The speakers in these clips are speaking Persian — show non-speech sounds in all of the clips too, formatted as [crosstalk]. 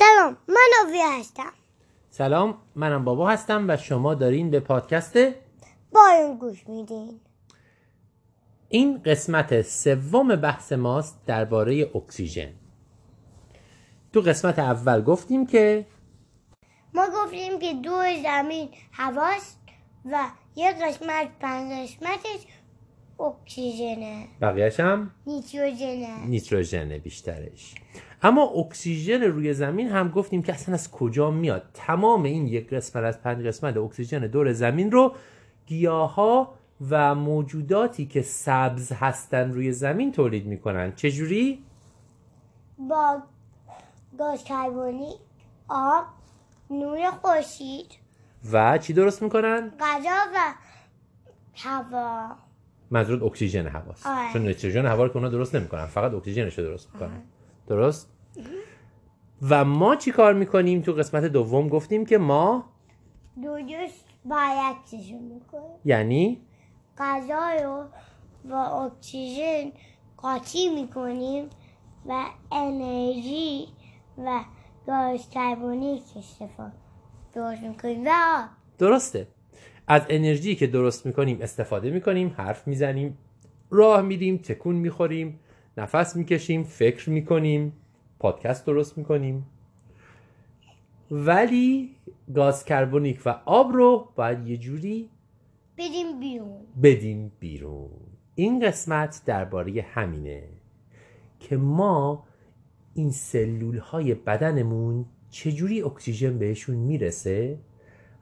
سلام من آوی هستم. سلام منم بابا هستم و شما دارین به پادکست بایون گوش میدین. این قسمت سوم بحث ماست درباره اکسیژن. تو قسمت اول گفتیم که ما گفتیم که دور زمین هواست و یه قسمت پنج قسمتش اکسیژنه بقیهش هم نیتروژنه نیتروژن بیشترش. اما اکسیژن روی زمین هم گفتیم که اصلا از کجا میاد؟ تمام این یک قسمت از پنج قسمت اکسیژن دور زمین رو گیاها و موجوداتی که سبز هستن روی زمین تولید می‌کنن. چجوری؟ با گاز کربونیک آب نور خورشید. و چی درست می‌کنن؟ غذا و هوا. منظورت اکسیژن هواست. آره. چون نیتروژن هوا رو که اونا درست نمی‌کنن. فقط اکسیژنش رو درست می‌کنن. درست؟ و ما چی کار می‌کنیم؟ تو قسمت دوم گفتیم که ما درست باید چیزو می‌کنه یعنی غذا رو با اکسیژن قاطی می‌کنیم و انرژی و گاز کربونیک استفاده درست می‌کنیم. و آب. درسته. از انرژی که درست می‌کنیم استفاده می‌کنیم حرف می‌زنیم راه میریم تکون می‌خوریم نفس می‌کشیم فکر می‌کنیم پادکست درست می‌کنیم. ولی گاز کربونیک و آب رو باید یه جوری بدیم بیرون. بدیم بیرون. این قسمت درباره همینه که ما این سلول های بدنمون چجوری اکسیژن بهشون می‌رسه؟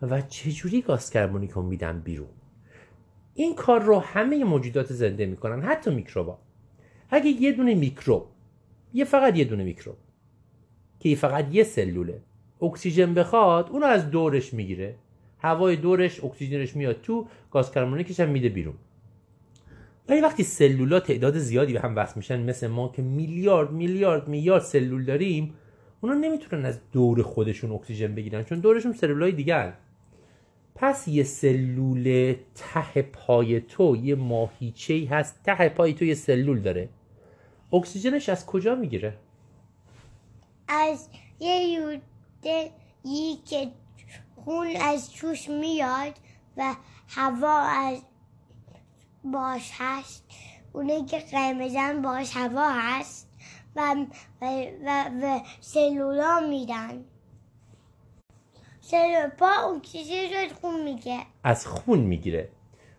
و چجوری گاز کربونیک رو میدن بیرون؟ این کار رو همه موجودات زنده می‌کنن حتی میکروبا اگه یه دونه میکروب یه فقط یه دونه میکروب که فقط یه سلوله اکسیژن بخواد اونو از دورش می‌گیره. هوای دورش اکسیژنش میاد تو گاز کربونیکش هم میده بیرون. ولی وقتی سلولا تعداد زیادی به هم وصل میشن مثل ما که میلیارد میلیارد میلیارد سلول داریم اونا نمی‌تونن از دور خودشون اکسیژن بگیرن چون دورشون سلولای دیگه پس یه سلول ته پای تو یه ماهیچه هست. ته پای تو یه سلول داره. اکسیژنش از کجا می‌گیره؟ از یه یوده که خون از توش میاد و هوا از باش هست. اونه که قرمزن باش هوا هست و, و, و, و سلولا میدن. سلول پا اکسیژن رو از خون میگه. از خون می‌گیره.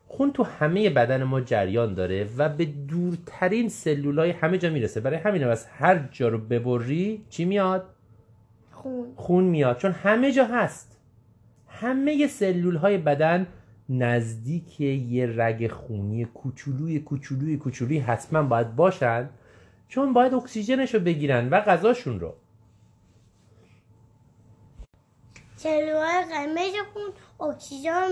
خون تو همه بدن ما جریان داره و به دورترین سلولای همه جا می‌رسه. برای همینه از هر جا رو ببری چی میاد؟ خون. خون میاد. چون همه جا هست. همه سلول های بدن نزدیک یه رگ خونی کوچولوی کوچولوی کوچولوی حتما باید باشن. چون باید اکسیژنش رو بگیرن و غذاشون رو. سلول قرمز خون اکسیژن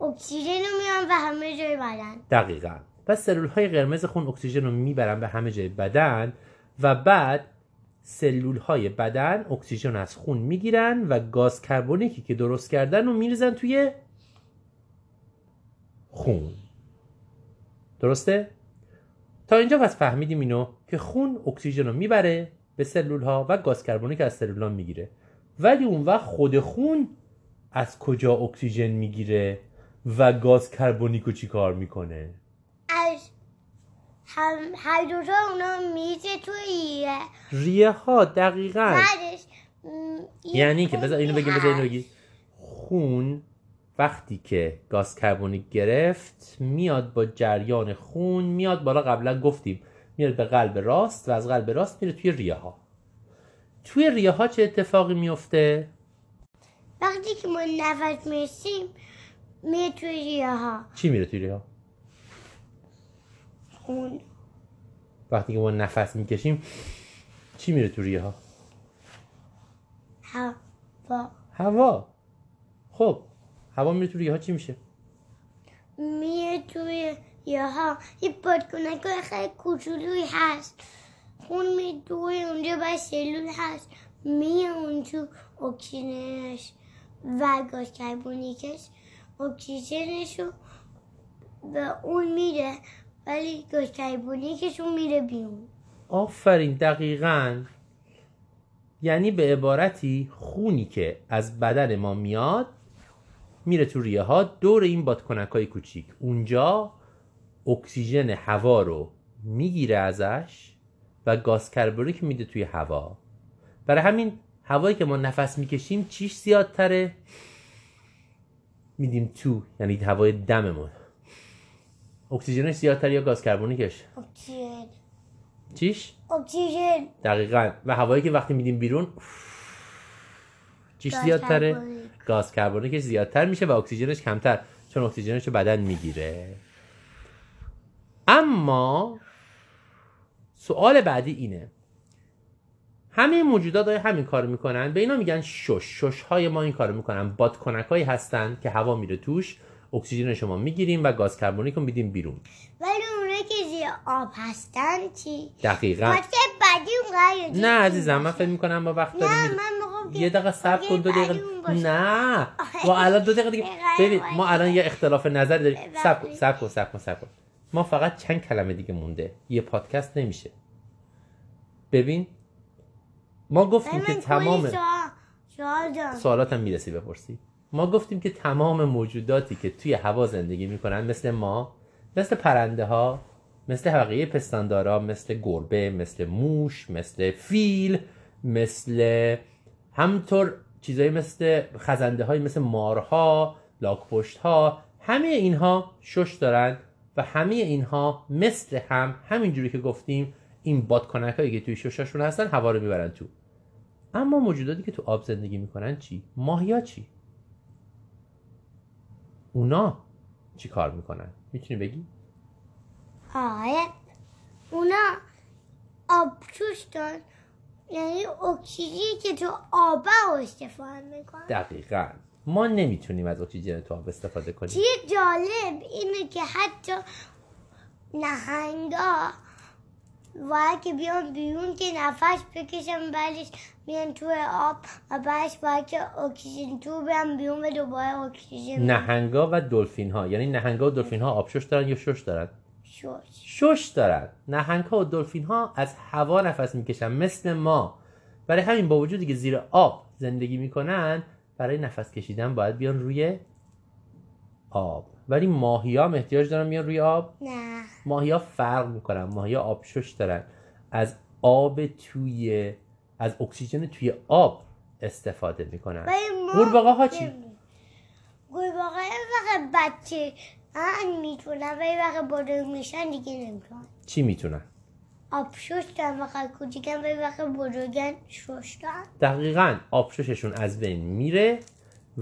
اکسیژن رو میان و همه جای بدن. دقیقا. پس سلول های قرمز خون اکسیژن رو می‌برن به همه جای بدن و بعد سلول های بدن اکسیژن از خون می‌گیرن و گاز کربونیکی که درست کردن رو میریزن توی خون. درسته؟ تا اینجا پس فهمیدیم اینو که خون اکسیژن رو می‌بره به سلول ها و گاز کربونیک از سلول ها می‌گیره. ولی اون وقت خود خون از کجا اکسیژن می‌گیره و گاز کربونیک رو چی کار می‌کنه؟ از هم دوتا اونا میزه توی ریه. ها دقیقا. بعدش م، یعنی که بذار اینو بگیم بذار اینو هست. بگی خون وقتی که گاز کربونیک گرفت میاد با جریان خون میاد بالا قبلا گفتیم میاد به قلب راست و از قلب راست میره توی ریه ها توی ریه ها چه اتفاقی میفته وقتی که ما نفس می‌رسیم میره توی ریه ها چی میره توی ریه ها خون. وقتی که ما نفس می‌کشیم چی میره توی ریه ها هوا. هوا. خب هوا میره توی ریه ها چی میشه؟ میره توی ریه ها یه بادکنک خیلی کوچولوی هست. خون می دوی اونجا باید سلول هست. میره اون تو اکسیژنش. و گاز کربونیکش اکسیژنش رو به اون میره ولی گاز کربونیکش اون میره بیرون. آفرین دقیقا. یعنی به عبارتی خونی که از بدن ما میاد میره تو ریه ها دور این بادکنک های کوچیک. اونجا اکسیژن هوا رو می‌گیره ازش. و گاز کربونیک میده توی هوا. برای همین هوایی که ما نفس می‌کشیم چیش زیادتره؟ میدیم تو یعنی هوای دممون. اکسیژنش زیادتر یا گاز کربونیکش اکسیژن. چیش؟ اکسیژن. دقیقا. و هوایی که وقتی میدیم بیرون چیش زیادتره. گاز کربونیکش زیادتر میشه و اکسیژنش کمتر چون اکسیژنش رو بدن می‌گیره. اما سوال بعدی اینه. همه موجودات های همین کار می‌کنن. به اینا میگن شش. شش های ما این کار می‌کنن. بادکنک هایی هستن که هوا میره توش اکسیژن شما می‌گیریم و گاز کربونیک رو میدیم بیرون. ولی اونایی که زیر آب هستن چی؟ دقیقا. بعدی نه عزیزم من فکر می‌کنم با وقت داریم یه دقیقه صبر کن دو دقیقه. نه. ما الان دو دقیقه دیگه. [laughs] ببین ما الان یه اختلاف نظر داریم. صبر کن صبر کن صبر کن. ما فقط چند کلمه دیگه مونده. یه پادکست نمیشه. ببین ما گفتیم که تمام سوال سوال دارم سوالاتم می‌رسی بپرسی. ما گفتیم که تمام موجوداتی که توی هوا زندگی می‌کنن مثل ما مثل پرنده ها مثل بقیه پستاندارا مثل گربه مثل موش مثل فیل مثل همطور چیزایی مثل خزنده های مثل مارها لاکپشت ها همه اینها شش دارن. و همه اینها مثل هم همینجوری که گفتیم این بادکنک هایی که توی ششاشون هستن هوا رو می‌برن تو اما موجوداتی که تو آب زندگی می‌کنن چی؟ ماهیا چی؟ اونا چی کار می‌کنن؟ می‌تونی بگی؟ آره اونا آبجوش دارن یعنی اکسیژنی که تو رو استفاده می‌کنن دقیقا ما نمی‌تونیم از اکسیژن تو آب استفاده کنیم. چیه جالب اینه که حتی نهنگا باید که بیان بیرون که نفس بکشن بعدش بیان توی آب و بعدش باید که اکسیژن تو بیان بیرون و دوباره اکسیژن نهنگا و دلفین ها یعنی نهنگا و دلفین ها آبشش دارن یا شش دارن؟ شش شش دارن. نهنگ ها و دلفین ها از هوا نفس می‌کشن مثل ما. برای همین با وجودی که زیر آب زندگی می‌کنن برای نفس کشیدن باید بیان روی آب. ولی ماهی هم احتیاج دارن بیان روی آب؟ نه. ماهی ها فرق می‌کنن. ماهی ها آبشش دارن. از آب توی از اکسیژن توی آب استفاده می‌کنن. قورباغه ها چی؟ قورباغه وقت بچه می‌تونن ولی وقت بزرگ میشن دیگه نمی‌تونن. چی می‌تونن؟ آب شش دارن وقت کوچیکن ولی وقت بزرگن شش دارن دقیقا آبشششون از بین میره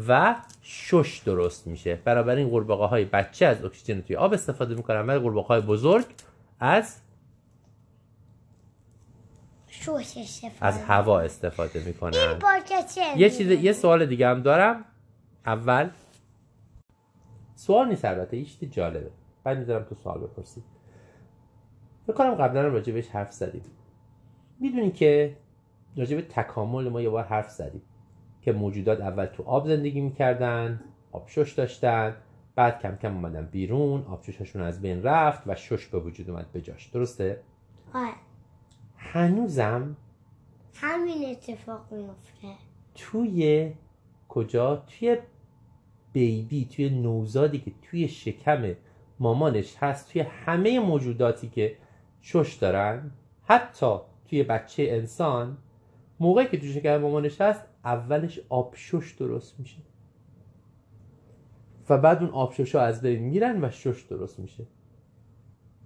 و شش درست میشه. برابر این قورباغه های بچه از اکسیژن توی آب استفاده می‌کنن ولی قورباغه های بزرگ از استفاده. از هوا استفاده می‌کنن. چه یه چیز یه سوال دیگه هم دارم. اول سوال نیست البته یه جالبه. بعد می‌ذارم تو سوال بپرسی. فکر کنم قبلا هم راجع بهش حرف زدیم. می‌دونی که راجع به تکامل ما یه بار حرف زدیم که موجودات اول تو آب زندگی می‌کردن آب شش داشتن بعد کم کم اومدن بیرون آب شششون از بین رفت و شش به وجود اومد به جاش. درسته؟ آره. هنوزم همین اتفاق میفته توی کجا؟ توی بیبی توی نوزادی که توی شکم مامانش هست توی همه موجوداتی که شش دارن. حتی توی بچه انسان موقعی که توی شکم مامانش هست اولش آبشش درست میشه. و بعد اون آبشش ها از بین میرن و شش درست میشه.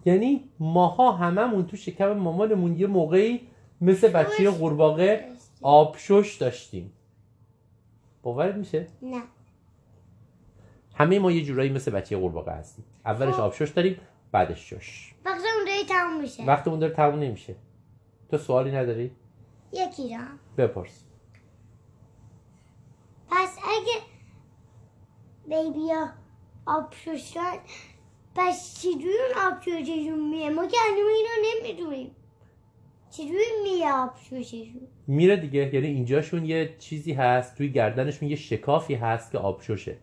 یعنی ماها هممون تو شکم مامانمون یه موقعی مثل بچه قورباغه آبشش داشتیم. باورت میشه؟ نه. همه ما یه جورایی مثل بچه قورباغه هستیم. اولش خب. آبشش داریم بعدش شش. داری تموم میشه. وقتمون داره تموم نمیشه. تو سوالی نداری؟ یکی دارم بپرس. پس اگه بیبی ها آب ششن پس چجوری اون آب شششون میره ما که هنوز اینو نمی‌دونیم. چجوری میره آب شششون میره دیگه. یعنی اینجاشون یه چیزی هست توی گردنشون یه شکافی هست که آبششه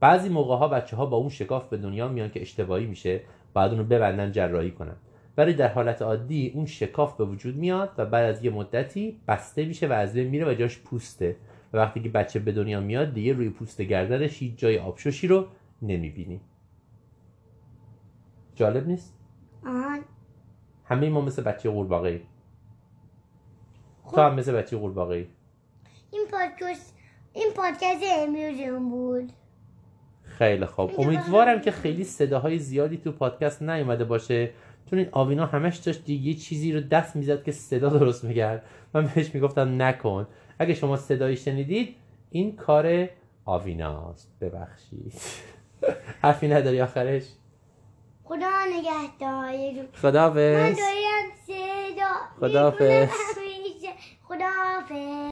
بعضی موقع ها بچه ها با اون شکاف به دنیا میان که اشتباهی میشه بعد اونو ببندن جراحی کنن. ولی در حالت عادی اون شکاف به وجود میاد و بعد از یه مدتی بسته میشه و از بین میره و جاش پوسته. و وقتی که بچه به دنیا میاد دیگه روی پوست گردنش هیچ جای آبشوشی رو نمی‌بینی. جالب نیست؟ آن همه ما مثل بچه قورباغه خب. تو هم مثل بچه قورباغه این پادکست این پادکست امروزم بود. خیلی خوب. امیدوارم. که خیلی صداهای زیادی تو پادکست نیومده باشه. چون این آوینا همش داشت دیگه چیزی رو دست می‌زد که صدا درست می‌کرد. من بهش می‌گفتم نکن. اگه شما صدایی شنیدید این کار آویناست. ببخشید. [laughs] حرفی نداری آخرش؟ خدا نگهدار. من خداحافظ دارم صدا خداحافظ. خداحافظ.